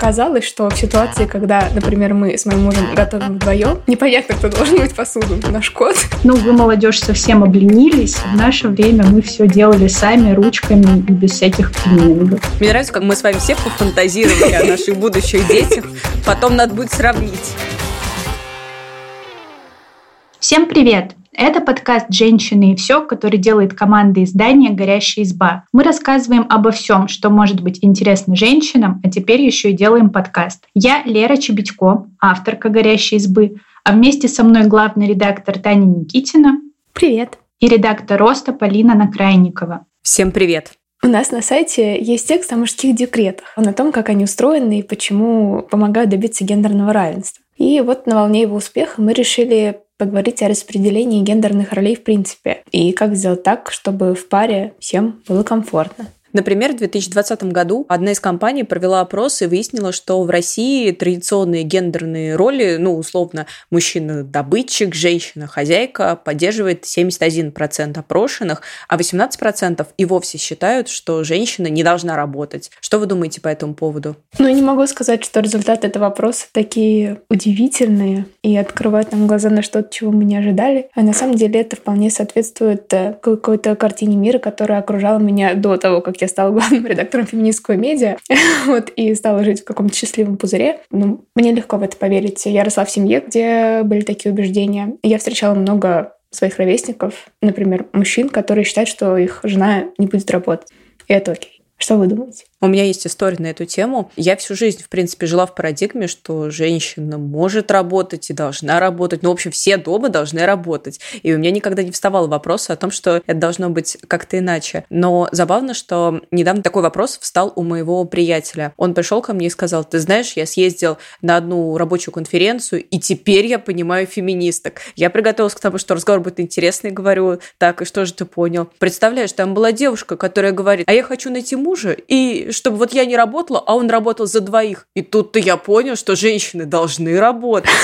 оказалось, что в ситуации, когда, например, мы с моим мужем готовим вдвоем, непонятно, кто должен мыть посуду, наш кот. Ну, вы, молодежь, совсем обленились. В наше время мы все делали сами, ручками и без всяких клинингов. Мне нравится, как мы с вами все пофантазировали о наших будущих детях. Потом надо будет сравнить. Всем привет! Это подкаст «Женщины и все», который делает команда издания «Горящая изба». Мы рассказываем обо всем, что может быть интересно женщинам, а теперь еще и делаем подкаст. Я Лера Чебедько, авторка «Горящей избы», а вместе со мной главный редактор Таня Никитина. Привет. И редактор «Роста» Полина Накрайникова. Всем привет. У нас на сайте есть текст о мужских декретах, о том, как они устроены и почему помогают добиться гендерного равенства. И вот на волне его успеха мы решили поговорить о распределении гендерных ролей в принципе и как сделать так, чтобы в паре всем было комфортно. Например, в 2020 году одна из компаний провела опрос и выяснила, что в России традиционные гендерные роли, ну, условно, мужчина-добытчик, женщина-хозяйка, поддерживает 71% опрошенных, а 18% и вовсе считают, что женщина не должна работать. Что вы думаете по этому поводу? Ну, я не могу сказать, что результаты этого опроса такие удивительные и открывают нам глаза на что-то, чего мы не ожидали. А на самом деле это вполне соответствует э, какой-то картине мира, которая окружала меня до того, как я стала главным редактором феминистского медиа, вот, и стала жить в каком-то счастливом пузыре. Ну, мне легко в это поверить. Я росла в семье, где были такие убеждения. Я встречала много своих ровесников, например, мужчин, которые считают, что их жена не будет работать. И это окей. Что вы думаете? У меня есть история на эту тему. Я всю жизнь, в принципе, жила в парадигме, что женщина может работать и должна работать. Ну, в общем, все дома должны работать. И у меня никогда не вставал вопрос о том, что это должно быть как-то иначе. Но забавно, что недавно такой вопрос встал у моего приятеля. Он пришел ко мне и сказал, ты знаешь, я съездил на одну рабочую конференцию, и теперь я понимаю феминисток. Я приготовилась к тому, что разговор будет интересный, говорю, так, и что же ты понял? Представляешь, там была девушка, которая говорит, а я хочу найти мужа, и чтобы вот я не работала, а он работал за двоих. И тут-то я понял, что женщины должны работать.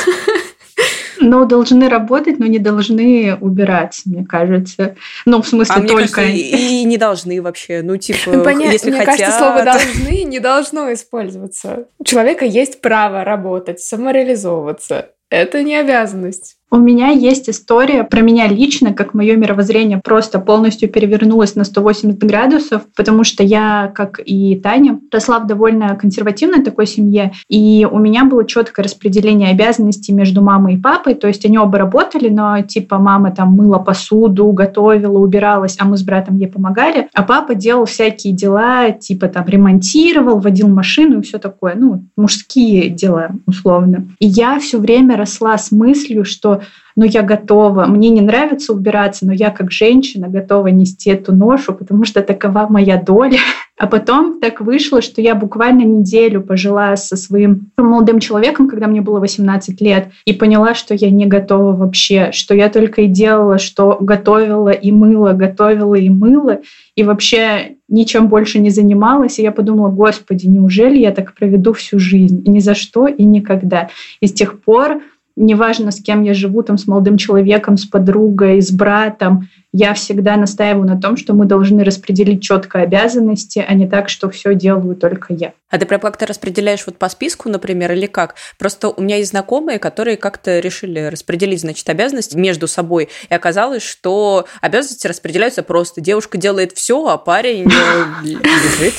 Но должны работать, но не должны убирать, мне кажется. Ну, в смысле, а только... Мне кажется, и не должны вообще. Ну, типа, Понятно, если мне хотят... кажется, слово «должны» не должно использоваться. У человека есть право работать, самореализовываться. Это не обязанность. У меня есть история про меня лично, как мое мировоззрение просто полностью перевернулось на 180 градусов, потому что я, как и Таня, росла в довольно консервативной такой семье, и у меня было четкое распределение обязанностей между мамой и папой, то есть они оба работали, но типа мама там мыла посуду, готовила, убиралась, а мы с братом ей помогали, а папа делал всякие дела, типа там ремонтировал, водил машину и все такое, ну, мужские дела условно. И я все время росла с мыслью, что но я готова, мне не нравится убираться, но я как женщина готова нести эту ношу, потому что такова моя доля. А потом так вышло, что я буквально неделю пожила со своим молодым человеком, когда мне было 18 лет, и поняла, что я не готова вообще, что я только и делала, что готовила и мыла, готовила и мыла, и вообще ничем больше не занималась. И я подумала, господи, неужели я так проведу всю жизнь? И ни за что, и никогда. И с тех пор неважно, с кем я живу, там, с молодым человеком, с подругой, с братом, я всегда настаиваю на том, что мы должны распределить четко обязанности, а не так, что все делаю только я. А ты прям как-то распределяешь вот по списку, например, или как? Просто у меня есть знакомые, которые как-то решили распределить, значит, обязанности между собой, и оказалось, что обязанности распределяются просто. Девушка делает все, а парень э, лежит.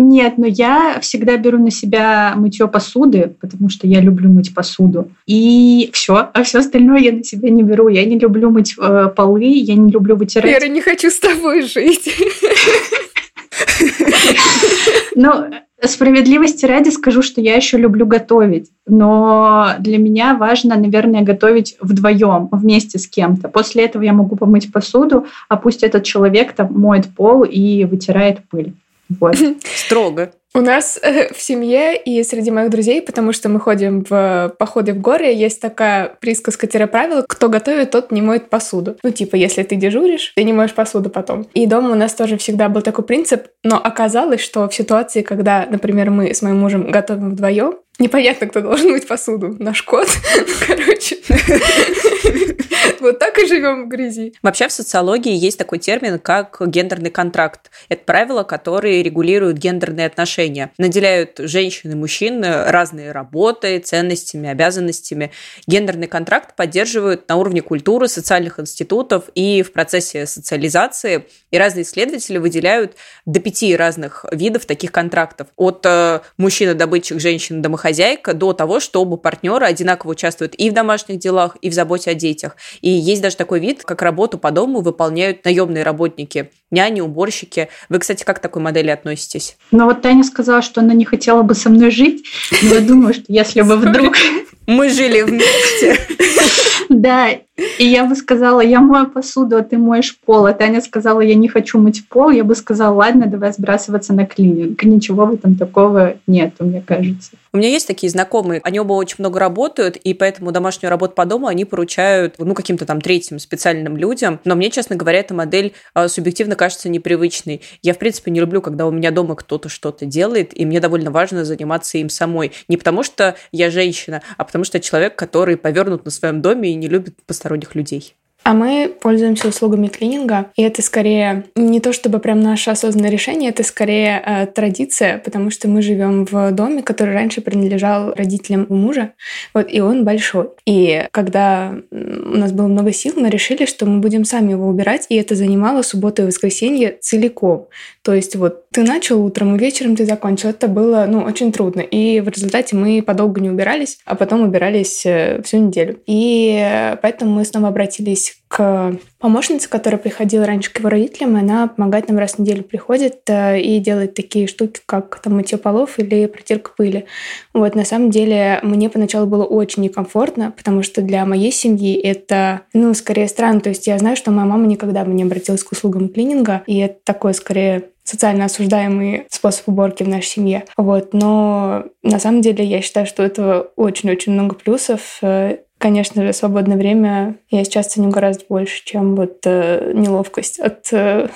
Нет, но я всегда беру на себя мытье посуды, потому что я люблю мыть посуду. И все, а все остальное я на себя не беру. Я не люблю мыть э, полы, я не люблю вытирать. Вера, не хочу с тобой жить. Ну, Справедливости ради скажу, что я еще люблю готовить, но для меня важно, наверное, готовить вдвоем, вместе с кем-то. После этого я могу помыть посуду, а пусть этот человек там моет пол и вытирает пыль. Вот. Строго. У нас э, в семье и среди моих друзей, потому что мы ходим в походы в горы, есть такая присказка-правило, кто готовит, тот не моет посуду. Ну, типа, если ты дежуришь, ты не моешь посуду потом. И дома у нас тоже всегда был такой принцип, но оказалось, что в ситуации, когда, например, мы с моим мужем готовим вдвоем, Непонятно, кто должен мыть посуду. Наш кот. Короче. Вот так и живем в грязи. Вообще в социологии есть такой термин, как гендерный контракт. Это правила, которые регулируют гендерные отношения. Наделяют женщин и мужчин разные работы, ценностями, обязанностями. Гендерный контракт поддерживают на уровне культуры, социальных институтов и в процессе социализации. И разные исследователи выделяют до пяти разных видов таких контрактов. От э, мужчина-добытчик, женщина-домохозяйка до того, что оба партнера одинаково участвуют и в домашних делах, и в заботе о детях. И есть даже такой вид, как работу по дому выполняют наемные работники, няни, уборщики. Вы, кстати, как к такой модели относитесь? Ну вот Таня сказала, что она не хотела бы со мной жить. Но я думаю, что если бы вдруг... Мы жили вместе. Да, и я бы сказала, я мою посуду, а ты моешь пол. А Таня сказала, я не хочу мыть пол. Я бы сказала, ладно, давай сбрасываться на клининг. Ничего в этом такого нет, мне кажется. У меня есть такие знакомые, они оба очень много работают, и поэтому домашнюю работу по дому они поручают, ну, каким-то там третьим специальным людям. Но мне, честно говоря, эта модель а, субъективно кажется непривычной. Я, в принципе, не люблю, когда у меня дома кто-то что-то делает, и мне довольно важно заниматься им самой. Не потому что я женщина, а потому что я человек, который повернут на своем доме и не любит посторонних людей. А мы пользуемся услугами клининга, и это скорее не то чтобы прям наше осознанное решение, это скорее э, традиция, потому что мы живем в доме, который раньше принадлежал родителям мужа, вот, и он большой. И когда у нас было много сил, мы решили, что мы будем сами его убирать, и это занимало субботу и воскресенье целиком. То есть вот ты начал утром, и вечером ты закончил. Это было, ну, очень трудно. И в результате мы подолгу не убирались, а потом убирались э, всю неделю. И э, поэтому мы снова обратились к помощнице, которая приходила раньше к его родителям, и она помогает нам раз в неделю приходит э, и делает такие штуки, как там мытье полов или протирка пыли. Вот, на самом деле, мне поначалу было очень некомфортно, потому что для моей семьи это, ну, скорее странно. То есть я знаю, что моя мама никогда бы не обратилась к услугам клининга, и это такое, скорее, социально осуждаемый способ уборки в нашей семье. Вот. Но на самом деле я считаю, что этого очень-очень много плюсов. Конечно же, свободное время я сейчас ценю гораздо больше, чем вот э, неловкость от э,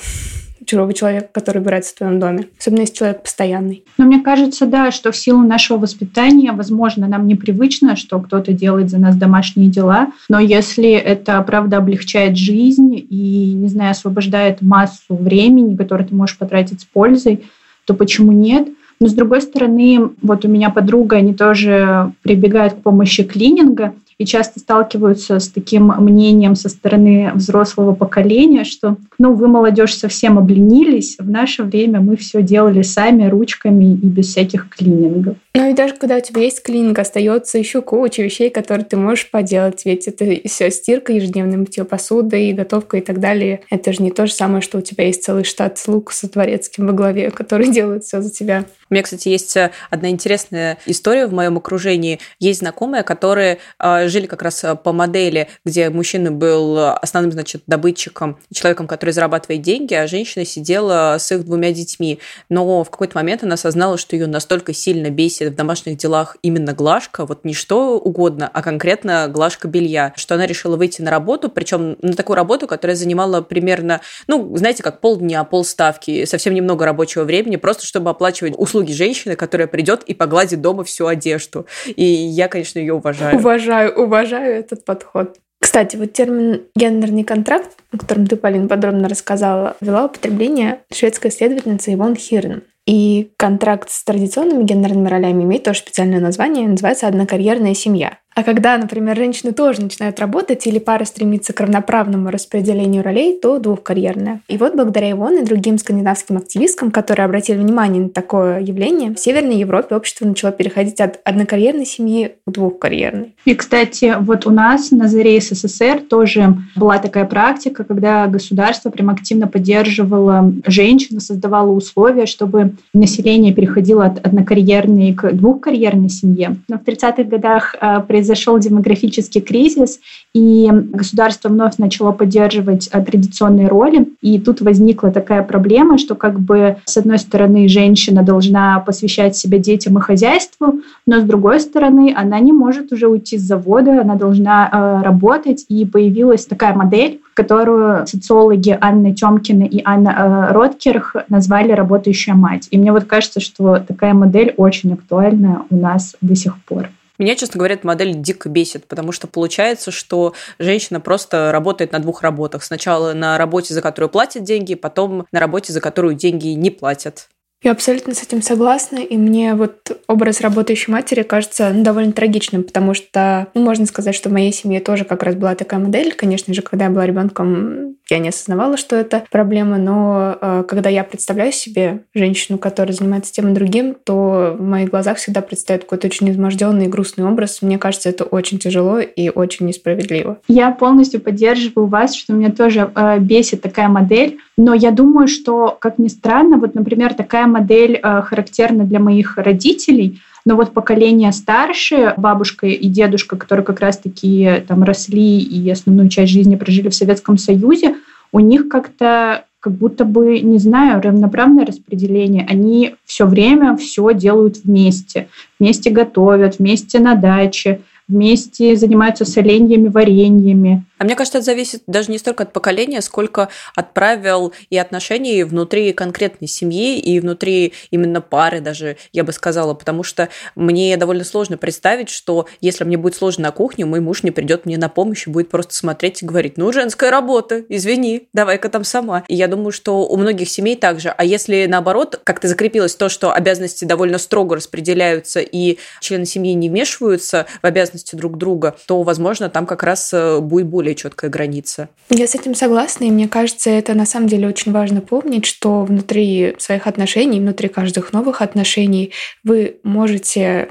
чужого человека, который убирается в твоем доме. Особенно если человек постоянный. Но мне кажется, да, что в силу нашего воспитания, возможно, нам непривычно, что кто-то делает за нас домашние дела, но если это, правда, облегчает жизнь и, не знаю, освобождает массу времени, которое ты можешь потратить с пользой, то почему нет? Но с другой стороны, вот у меня подруга, они тоже прибегают к помощи клининга, и часто сталкиваются с таким мнением со стороны взрослого поколения, что ну, вы, молодежь, совсем обленились, в наше время мы все делали сами, ручками и без всяких клинингов. Ну и даже когда у тебя есть клининг, остается еще куча вещей, которые ты можешь поделать. Ведь это все стирка, ежедневное мытье посуды и готовка и так далее. Это же не то же самое, что у тебя есть целый штат слуг со дворецким во главе, который делает все за тебя. У меня, кстати, есть э, одна интересная история в моем окружении. Есть знакомые, которые э, жили как раз э, по модели, где мужчина был основным, значит, добытчиком, человеком, который зарабатывает деньги, а женщина сидела с их двумя детьми. Но в какой-то момент она осознала, что ее настолько сильно бесит в домашних делах именно глажка, вот не что угодно, а конкретно глажка белья, что она решила выйти на работу, причем на такую работу, которая занимала примерно, ну, знаете, как полдня, полставки, совсем немного рабочего времени, просто чтобы оплачивать услуги женщины, которая придет и погладит дома всю одежду. И я, конечно, ее уважаю. Уважаю, уважаю этот подход. Кстати, вот термин «гендерный контракт», о котором ты, Полин, подробно рассказала, вела употребление шведская исследовательница Ивон Хирн. И контракт с традиционными гендерными ролями имеет тоже специальное название, называется «однокарьерная семья». А когда, например, женщины тоже начинают работать или пара стремится к равноправному распределению ролей, то двухкарьерная. И вот благодаря Ивон и другим скандинавским активисткам, которые обратили внимание на такое явление, в Северной Европе общество начало переходить от однокарьерной семьи к двухкарьерной. И, кстати, вот у нас на заре СССР тоже была такая практика, когда государство прям активно поддерживало женщин, создавало условия, чтобы население переходило от однокарьерной к двухкарьерной семье. Но в 30-х годах а, произошли произошел демографический кризис, и государство вновь начало поддерживать э, традиционные роли. И тут возникла такая проблема, что как бы с одной стороны женщина должна посвящать себя детям и хозяйству, но с другой стороны она не может уже уйти с завода, она должна э, работать. И появилась такая модель, которую социологи Анна Тёмкина и Анна э, Роткерх назвали «работающая мать». И мне вот кажется, что такая модель очень актуальна у нас до сих пор. Меня, честно говоря, эта модель дико бесит, потому что получается, что женщина просто работает на двух работах. Сначала на работе, за которую платят деньги, потом на работе, за которую деньги не платят. Я абсолютно с этим согласна, и мне вот образ работающей матери кажется ну, довольно трагичным, потому что, ну, можно сказать, что в моей семье тоже как раз была такая модель. Конечно же, когда я была ребенком, я не осознавала, что это проблема, но э, когда я представляю себе женщину, которая занимается тем и другим, то в моих глазах всегда предстает какой-то очень изможденный и грустный образ. Мне кажется, это очень тяжело и очень несправедливо. Я полностью поддерживаю вас, что меня тоже э, бесит такая модель, но я думаю, что, как ни странно, вот, например, такая модель э, характерна для моих родителей, но вот поколение старше, бабушка и дедушка, которые как раз-таки там росли и основную часть жизни прожили в Советском Союзе, у них как-то как будто бы, не знаю, равноправное распределение. Они все время все делают вместе. Вместе готовят, вместе на даче, вместе занимаются соленьями, вареньями. А мне кажется, это зависит даже не столько от поколения, сколько от правил и отношений внутри конкретной семьи и внутри именно пары даже, я бы сказала, потому что мне довольно сложно представить, что если мне будет сложно на кухне, мой муж не придет мне на помощь и будет просто смотреть и говорить, ну, женская работа, извини, давай-ка там сама. И я думаю, что у многих семей также. А если наоборот, как-то закрепилось то, что обязанности довольно строго распределяются и члены семьи не вмешиваются в обязанности друг друга, то, возможно, там как раз э, будет более более четкая граница. Я с этим согласна, и мне кажется, это на самом деле очень важно помнить, что внутри своих отношений, внутри каждых новых отношений вы можете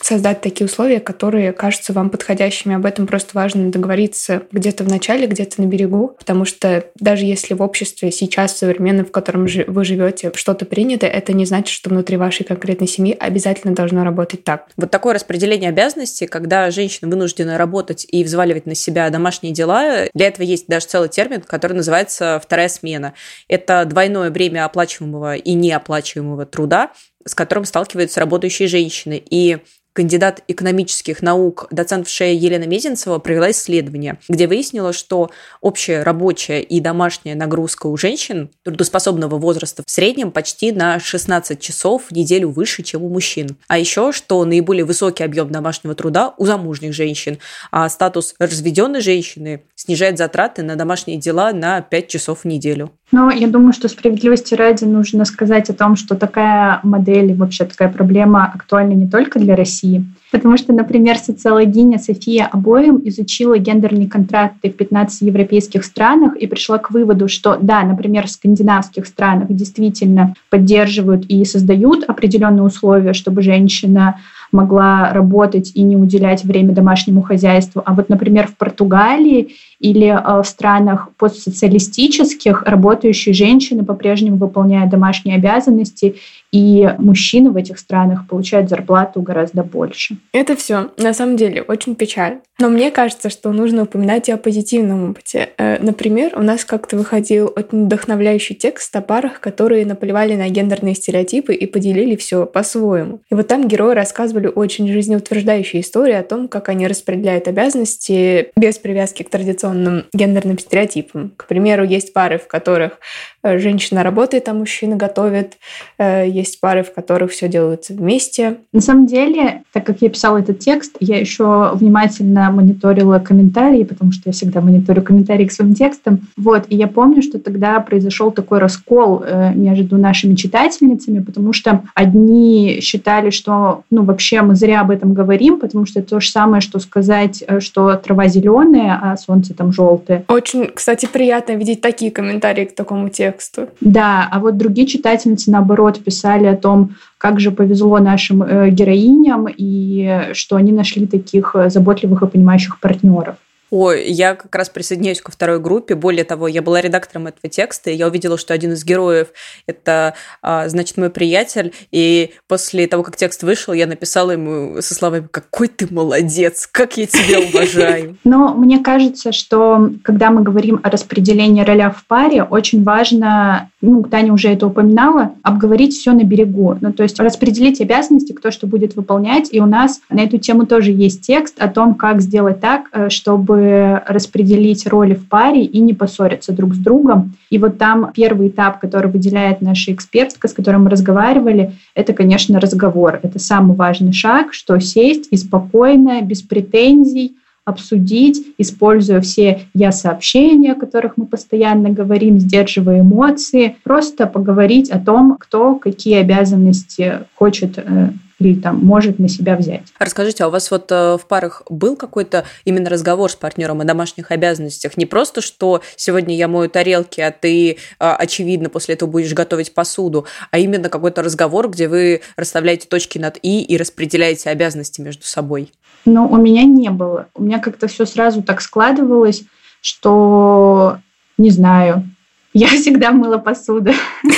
создать такие условия, которые кажутся вам подходящими. Об этом просто важно договориться где-то в начале, где-то на берегу, потому что даже если в обществе сейчас, современном, в котором вы живете, что-то принято, это не значит, что внутри вашей конкретной семьи обязательно должно работать так. Вот такое распределение обязанностей, когда женщина вынуждена работать и взваливать на себя домашние дела, для этого есть даже целый термин, который называется вторая смена. Это двойное бремя оплачиваемого и неоплачиваемого труда, с которым сталкиваются работающие женщины. И кандидат экономических наук, доцент в ШЕ Елена Мезенцева провела исследование, где выяснила, что общая рабочая и домашняя нагрузка у женщин трудоспособного возраста в среднем почти на 16 часов в неделю выше, чем у мужчин. А еще, что наиболее высокий объем домашнего труда у замужних женщин, а статус разведенной женщины снижает затраты на домашние дела на 5 часов в неделю. Но я думаю, что справедливости ради нужно сказать о том, что такая модель вообще такая проблема актуальна не только для России. Потому что, например, социологиня София Обоим изучила гендерные контракты в 15 европейских странах и пришла к выводу, что да, например, в скандинавских странах действительно поддерживают и создают определенные условия, чтобы женщина могла работать и не уделять время домашнему хозяйству. А вот, например, в Португалии или э, в странах постсоциалистических работающие женщины по-прежнему выполняют домашние обязанности, и мужчины в этих странах получают зарплату гораздо больше. Это все на самом деле очень печально. Но мне кажется, что нужно упоминать и о позитивном опыте. Э, например, у нас как-то выходил очень вдохновляющий текст о парах, которые наплевали на гендерные стереотипы и поделили все по-своему. И вот там герои рассказывали очень жизнеутверждающие истории о том, как они распределяют обязанности без привязки к традиционным гендерным стереотипам. К примеру, есть пары, в которых э, женщина работает, а мужчина готовит. Э, есть пары, в которых все делается вместе. На самом деле, так как я писала этот текст, я еще внимательно мониторила комментарии, потому что я всегда мониторю комментарии к своим текстам. Вот, и я помню, что тогда произошел такой раскол э, между нашими читательницами, потому что одни считали, что, ну, вообще мы зря об этом говорим, потому что это то же самое, что сказать, что трава зеленая, а солнце там желтое. Очень, кстати, приятно видеть такие комментарии к такому тексту. Да, а вот другие читательницы, наоборот, писали о том, как же повезло нашим э, героиням и что они нашли таких заботливых и понимающих партнеров. Ой, я как раз присоединяюсь ко второй группе. Более того, я была редактором этого текста, и я увидела, что один из героев – это, а, значит, мой приятель. И после того, как текст вышел, я написала ему со словами «Какой ты молодец! Как я тебя уважаю!» Но мне кажется, что когда мы говорим о распределении роля в паре, очень важно, ну, Таня уже это упоминала, обговорить все на берегу. Ну, то есть распределить обязанности, кто что будет выполнять. И у нас на эту тему тоже есть текст о том, как сделать так, э, распределить роли в паре и не поссориться друг с другом. И вот там первый этап, который выделяет наша экспертка, с которой мы разговаривали, это, конечно, разговор. Это самый важный шаг, что сесть и спокойно, без претензий, обсудить, используя все я-сообщения, о которых мы постоянно говорим, сдерживая эмоции, просто поговорить о том, кто какие обязанности хочет э, или там может на себя взять. Расскажите, а у вас вот э, в парах был какой-то именно разговор с партнером о домашних обязанностях? Не просто, что сегодня я мою тарелки, а ты, а, очевидно, после этого будешь готовить посуду, а именно какой-то разговор, где вы расставляете точки над «и» и распределяете обязанности между собой? Ну, у меня не было. У меня как-то все сразу так складывалось, что, не знаю, я всегда мыла посуду.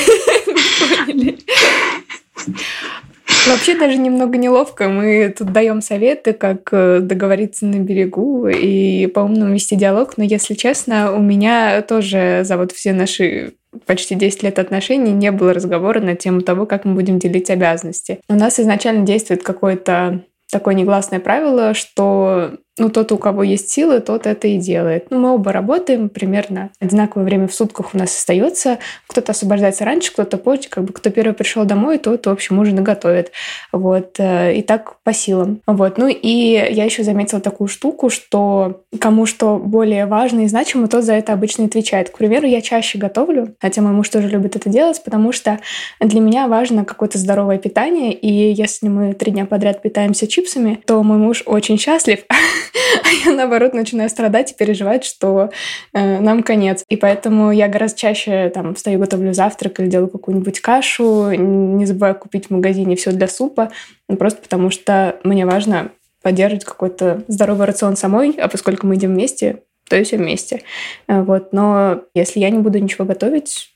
Вообще даже немного неловко. Мы тут даем советы, как э, договориться на берегу и по-умному вести диалог. Но, если честно, у меня тоже за вот все наши почти 10 лет отношений не было разговора на тему того, как мы будем делить обязанности. У нас изначально действует какое-то такое негласное правило, что ну, тот, у кого есть силы, тот это и делает. Ну, мы оба работаем, примерно одинаковое время в сутках у нас остается. Кто-то освобождается раньше, кто-то позже. Как бы кто первый пришел домой, тот, в общем, ужин готовит. Вот. Э, и так по силам. Вот. Ну, и я еще заметила такую штуку, что кому что более важно и значимо, тот за это обычно отвечает. К примеру, я чаще готовлю, хотя мой муж тоже любит это делать, потому что для меня важно какое-то здоровое питание, и если мы три дня подряд питаемся чипсами, то мой муж очень счастлив, а я, наоборот, начинаю страдать и переживать, что э, нам конец. И поэтому я гораздо чаще там встаю, готовлю завтрак или делаю какую-нибудь кашу, не забываю купить в магазине все для супа, ну, просто потому что мне важно поддерживать какой-то здоровый рацион самой, а поскольку мы идем вместе, то и все вместе. Э, вот. Но если я не буду ничего готовить,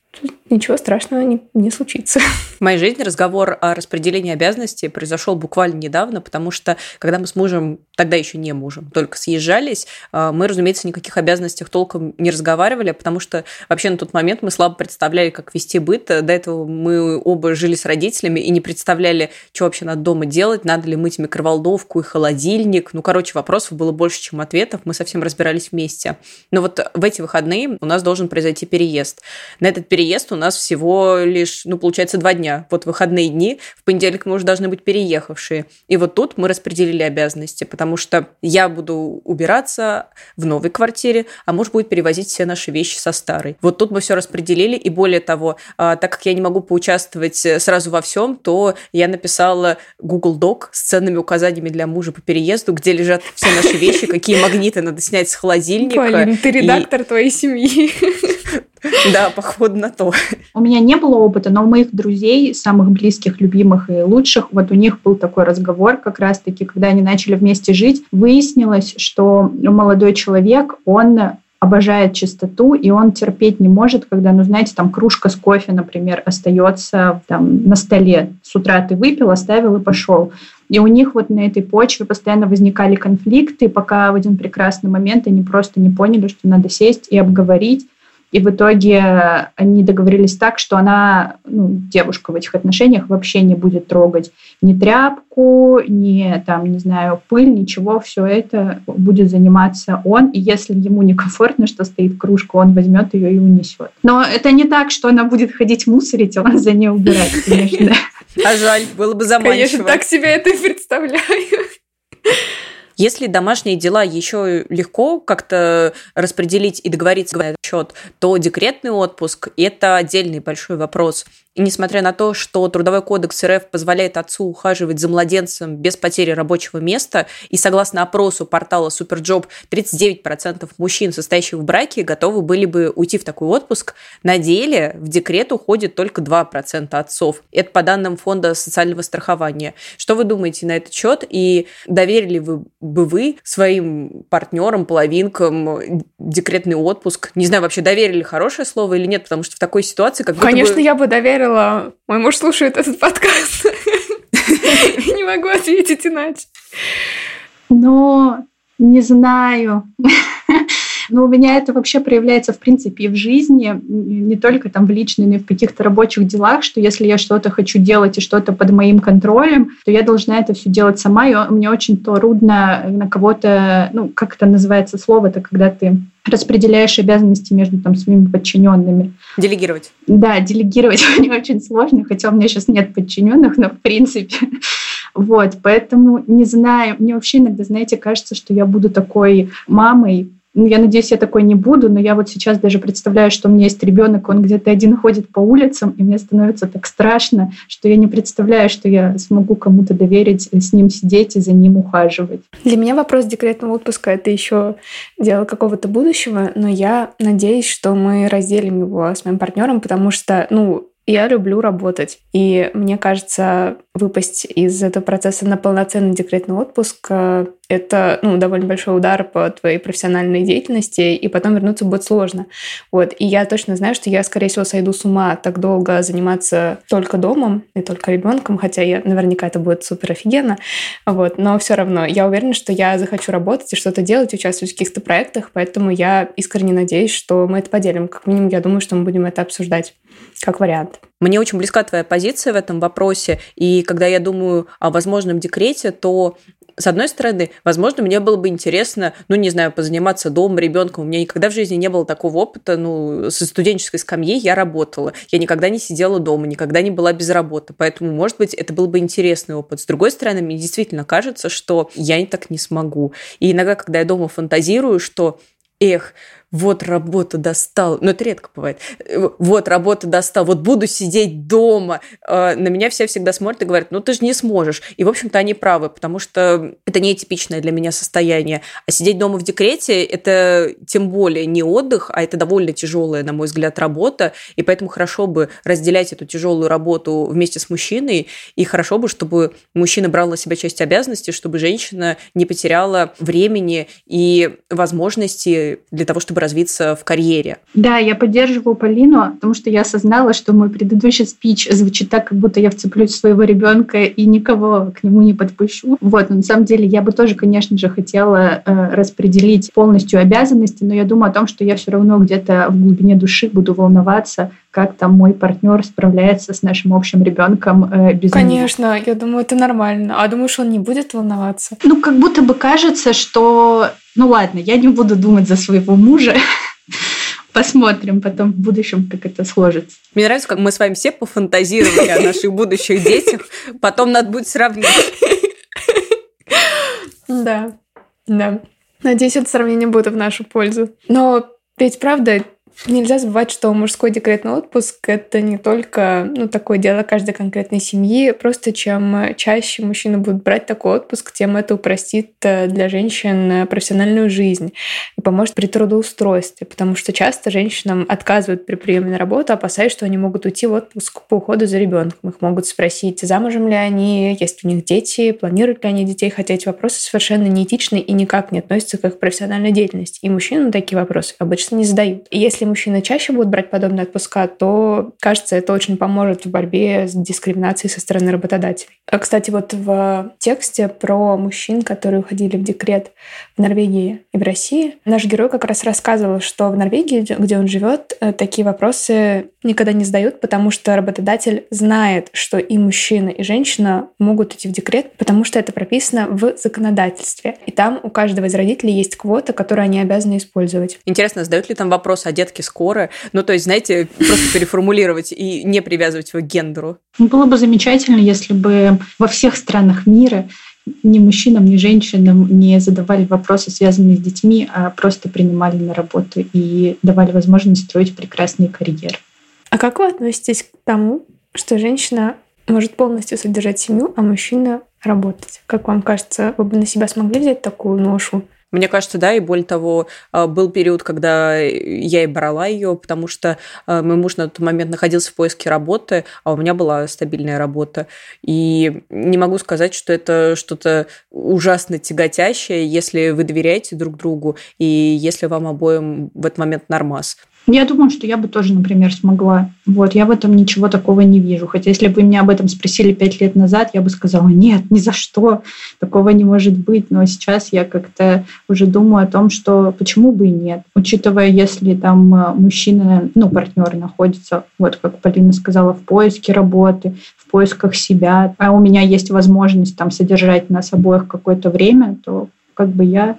ничего страшного не, не случится. В моей жизни разговор о распределении обязанностей произошел буквально недавно, потому что когда мы с мужем, тогда еще не мужем, только съезжались, а, мы, разумеется, никаких обязанностях толком не разговаривали, потому что вообще на тот момент мы слабо представляли, как вести быт. До этого мы оба жили с родителями и не представляли, что вообще надо дома делать, надо ли мыть микроволновку и холодильник. Ну, короче, вопросов было больше, чем ответов. Мы совсем разбирались вместе. Но вот в эти выходные у нас должен произойти переезд. На этот переезд переезд у нас всего лишь, ну, получается, два дня. Вот выходные дни, в понедельник мы уже должны быть переехавшие. И вот тут мы распределили обязанности, потому что я буду убираться в новой квартире, а муж будет перевозить все наши вещи со старой. Вот тут мы все распределили, и более того, а, так как я не могу поучаствовать сразу во всем, то я написала Google Doc с ценными указаниями для мужа по переезду, где лежат все наши вещи, какие магниты надо снять с холодильника. Полин, ты редактор твоей семьи. Да, походу на то. У меня не было опыта, но у моих друзей, самых близких, любимых и лучших, вот у них был такой разговор как раз-таки, когда они начали вместе жить, выяснилось, что молодой человек, он обожает чистоту, и он терпеть не может, когда, ну, знаете, там кружка с кофе, например, остается там на столе. С утра ты выпил, оставил и пошел. И у них вот на этой почве постоянно возникали конфликты, пока в один прекрасный момент они просто не поняли, что надо сесть и обговорить, и в итоге они договорились так, что она, ну, девушка в этих отношениях, вообще не будет трогать ни тряпку, ни, там, не знаю, пыль, ничего. Все это будет заниматься он. И если ему некомфортно, что стоит кружка, он возьмет ее и унесет. Но это не так, что она будет ходить мусорить, а он за ней убирать, конечно. А жаль, было бы заманчиво. Конечно, так себе это и представляю. Если домашние дела еще легко как-то распределить и договориться на счет, то декретный отпуск – это отдельный большой вопрос. И несмотря на то, что Трудовой кодекс РФ позволяет отцу ухаживать за младенцем без потери рабочего места, и согласно опросу портала Superjob, 39% мужчин, состоящих в браке, готовы были бы уйти в такой отпуск, на деле в декрет уходит только 2% отцов. Это по данным Фонда социального страхования. Что вы думаете на этот счет? И доверили вы, бы вы своим партнерам, половинкам декретный отпуск? Не знаю, вообще доверили хорошее слово или нет, потому что в такой ситуации как Конечно, бы... я бы доверила. Мой муж слушает этот подкаст. Не могу ответить иначе. Но не знаю. Но у меня это вообще проявляется, в принципе, и в жизни, не только там в личной, но и в каких-то рабочих делах, что если я что-то хочу делать и что-то под моим контролем, то я должна это все делать сама, и мне очень трудно на кого-то, ну, как это называется слово-то, когда ты распределяешь обязанности между там своими подчиненными. Делегировать. Да, делегировать мне очень сложно, хотя у меня сейчас нет подчиненных, но в принципе. Вот, поэтому не знаю, мне вообще иногда, знаете, кажется, что я буду такой мамой, ну, я надеюсь, я такой не буду, но я вот сейчас даже представляю, что у меня есть ребенок, он где-то один ходит по улицам, и мне становится так страшно, что я не представляю, что я смогу кому-то доверить с ним сидеть и за ним ухаживать. Для меня вопрос декретного отпуска это еще дело какого-то будущего, но я надеюсь, что мы разделим его с моим партнером, потому что, ну, я люблю работать. И мне кажется, выпасть из этого процесса на полноценный декретный отпуск э, это ну, довольно большой удар по твоей профессиональной деятельности, и потом вернуться будет сложно. Вот. И я точно знаю, что я, скорее всего, сойду с ума так долго заниматься только домом и только ребенком, хотя я, наверняка это будет супер офигенно. Вот. Но все равно я уверена, что я захочу работать и что-то делать, участвовать в каких-то проектах, поэтому я искренне надеюсь, что мы это поделим. Как минимум, я думаю, что мы будем это обсуждать как вариант. Мне очень близка твоя позиция в этом вопросе, и когда я думаю о возможном декрете, то с одной стороны, возможно, мне было бы интересно, ну, не знаю, позаниматься домом, ребенком. У меня никогда в жизни не было такого опыта, ну, со студенческой скамьей я работала. Я никогда не сидела дома, никогда не была без работы. Поэтому, может быть, это был бы интересный опыт. С другой стороны, мне действительно кажется, что я так не смогу. И иногда, когда я дома фантазирую, что эх, вот работа достал, но это редко бывает, вот работа достал, вот буду сидеть дома. А, на меня все всегда смотрят и говорят, ну ты же не сможешь. И, в общем-то, они правы, потому что это не типичное для меня состояние. А сидеть дома в декрете – это тем более не отдых, а это довольно тяжелая, на мой взгляд, работа. И поэтому хорошо бы разделять эту тяжелую работу вместе с мужчиной. И хорошо бы, чтобы мужчина брал на себя часть обязанностей, чтобы женщина не потеряла времени и возможности для того, чтобы чтобы развиться в карьере. Да, я поддерживаю Полину, потому что я осознала, что мой предыдущий спич звучит так, как будто я вцеплюсь в своего ребенка и никого к нему не подпущу. Вот, но на самом деле я бы тоже, конечно же, хотела э, распределить полностью обязанности, но я думаю о том, что я все равно где-то в глубине души буду волноваться, как там мой партнер справляется с нашим общим ребенком э, без Конечно, меня. я думаю, это нормально. А думаешь, он не будет волноваться? Ну, как будто бы кажется, что ну ладно, я не буду думать за своего мужа. Посмотрим потом в будущем, как это сложится. Мне нравится, как мы с вами все пофантазировали о наших будущих детях. Потом надо будет сравнить. Да, да. Надеюсь, это сравнение будет в нашу пользу. Но ведь правда, Нельзя забывать, что мужской декретный отпуск – это не только ну, такое дело каждой конкретной семьи. Просто чем чаще мужчины будут брать такой отпуск, тем это упростит э, для женщин профессиональную жизнь и поможет при трудоустройстве. Потому что часто женщинам отказывают при приеме на работу, опасаясь, что они могут уйти в отпуск по уходу за ребенком. Их могут спросить, замужем ли они, есть у них дети, планируют ли они детей, хотя эти вопросы совершенно неэтичны и никак не относятся к их профессиональной деятельности. И мужчины такие вопросы обычно не задают. И если мужчины чаще будут брать подобные отпуска, то, кажется, это очень поможет в борьбе с дискриминацией со стороны работодателей. А, кстати, вот в тексте про мужчин, которые уходили в декрет в Норвегии и в России, наш герой как раз рассказывал, что в Норвегии, где он живет, э, такие вопросы никогда не задают, потому что работодатель знает, что и мужчина, и женщина могут идти в декрет, потому что это прописано в законодательстве. И там у каждого из родителей есть квота, которую они обязаны использовать. Интересно, задают ли там вопрос о детке скоро? Ну, то есть, знаете, просто переформулировать и не привязывать его к гендеру. Было бы замечательно, если бы во всех странах мира ни мужчинам, ни женщинам не задавали вопросы, связанные с детьми, а просто принимали на работу и давали возможность строить прекрасные карьеры. А как вы относитесь к тому, что женщина может полностью содержать семью, а мужчина работать. Как вам кажется, вы бы на себя смогли взять такую ношу? Мне кажется, да, и более того, а, был период, когда я и брала ее, потому что а, мой муж на тот момент находился в поиске работы, а у меня была стабильная работа. И не могу сказать, что это что-то ужасно тяготящее, если вы доверяете друг другу и если вам обоим в этот момент нормас. Я думаю, что я бы тоже, например, смогла. Вот, я в этом ничего такого не вижу. Хотя если бы меня об этом спросили пять лет назад, я бы сказала, нет, ни за что, такого не может быть. Но сейчас я как-то уже думаю о том, что почему бы и нет. Учитывая, если там э, мужчина, ну, партнер находится, вот как Полина сказала, в поиске работы, в поисках себя, а у меня есть возможность там содержать нас обоих какое-то время, то как бы я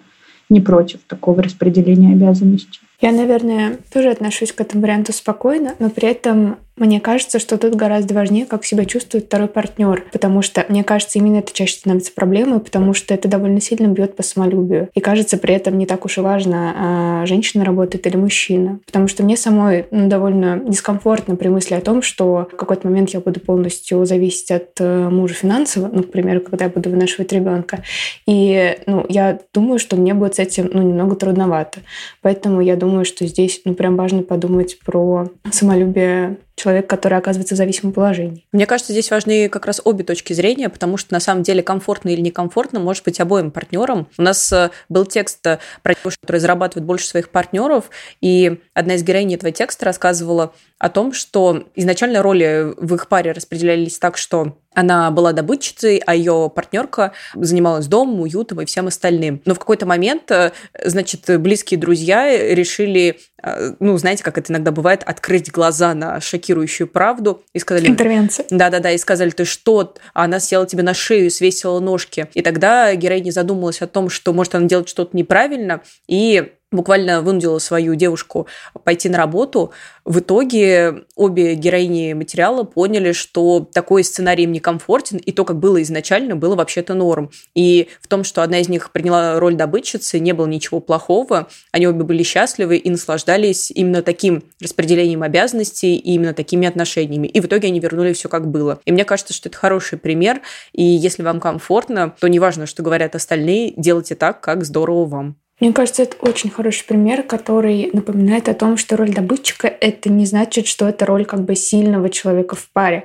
не против такого распределения обязанностей. Я, наверное, тоже отношусь к этому варианту спокойно, но при этом мне кажется, что тут гораздо важнее, как себя чувствует второй партнер, потому что, мне кажется, именно это чаще становится проблемой, потому что это довольно сильно бьет по самолюбию. И кажется, при этом не так уж и важно, а женщина работает или мужчина. Потому что мне самой ну, довольно дискомфортно при мысли о том, что в какой-то момент я буду полностью зависеть от э, мужа финансово, ну, к примеру, когда я буду вынашивать ребенка. И ну, я думаю, что мне будет с этим ну, немного трудновато. Поэтому я думаю, что здесь ну, прям важно подумать про самолюбие человек, который оказывается в зависимом положении. Мне кажется, здесь важны как раз обе точки зрения, потому что на самом деле комфортно или некомфортно может быть обоим партнерам. У нас э, был текст э, про девушек, которые зарабатывают больше своих партнеров, и одна из героинь этого текста рассказывала о том, что изначально роли в их паре распределялись так, что она была добытчицей, а ее партнерка занималась домом, уютом и всем остальным. Но в какой-то момент, э, значит, близкие друзья решили, э, ну, знаете, как это иногда бывает, открыть глаза на шокирующую правду и сказали... Интервенция. Да-да-да, и сказали, ты что? А она села тебе на шею свесила ножки. И тогда героиня задумалась о том, что, может, она делает что-то неправильно, и буквально вынудила свою девушку пойти на работу. В итоге обе героини материала поняли, что такой сценарий им некомфортен, и то, как было изначально, было вообще-то норм. И в том, что одна из них приняла роль добытчицы, не было ничего плохого. Они обе были счастливы и наслаждались именно таким распределением обязанностей и именно такими отношениями. И в итоге они вернули все как было. И мне кажется, что это хороший пример. И если вам комфортно, то неважно, что говорят остальные, делайте так, как здорово вам. Мне кажется, это очень хороший пример, который напоминает о том, что роль добытчика — это не значит, что это роль как бы сильного человека в паре.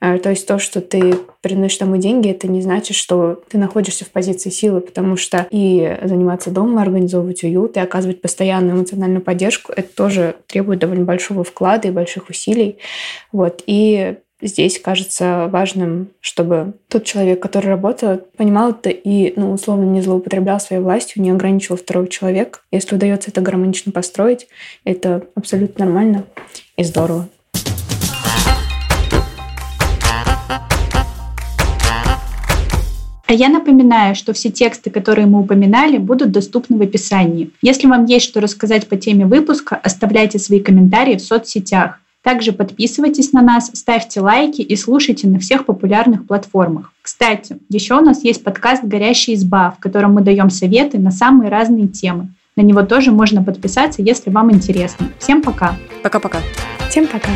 А, то есть то, что ты приносишь тому деньги, это не значит, что ты находишься в позиции силы, потому что и заниматься домом, организовывать уют, и оказывать постоянную эмоциональную поддержку, это тоже требует довольно большого вклада и больших усилий. Вот. И здесь кажется важным, чтобы тот человек, который работал, понимал это и, ну, условно, не злоупотреблял своей властью, не ограничивал второго человека. Если удается это гармонично построить, это абсолютно нормально и здорово. А я напоминаю, что все тексты, которые мы упоминали, будут доступны в описании. Если вам есть что рассказать по теме выпуска, оставляйте свои комментарии в соцсетях. Также подписывайтесь на нас, ставьте лайки и слушайте на всех популярных платформах. Кстати, еще у нас есть подкаст «Горящая изба», в котором мы даем советы на самые разные темы. На него тоже можно подписаться, если вам интересно. Всем пока. Пока-пока. Всем пока.